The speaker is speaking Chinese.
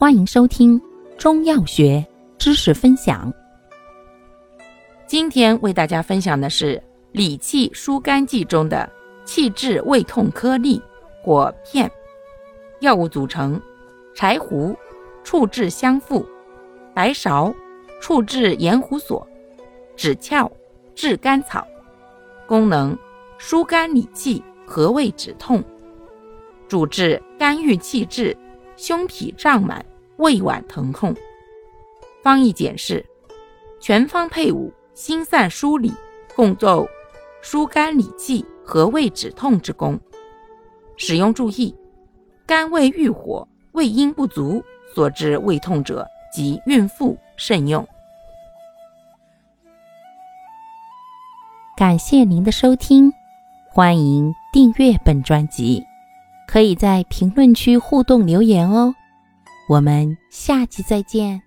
欢迎收听中药学知识分享。今天为大家分享的是理气疏肝剂中的气滞胃痛颗粒果片。药物组成：柴胡、处置香附、白芍、处置盐胡索、枳壳、炙甘草。功能：疏肝理气，和胃止痛。主治肝郁气滞。胸痞胀满、胃脘疼痛。方义简释：全方配伍，心散疏理，共奏疏肝理气、和胃止痛之功。使用注意：肝胃郁火、胃阴不足所致胃痛者及孕妇慎用。感谢您的收听，欢迎订阅本专辑。可以在评论区互动留言哦，我们下期再见。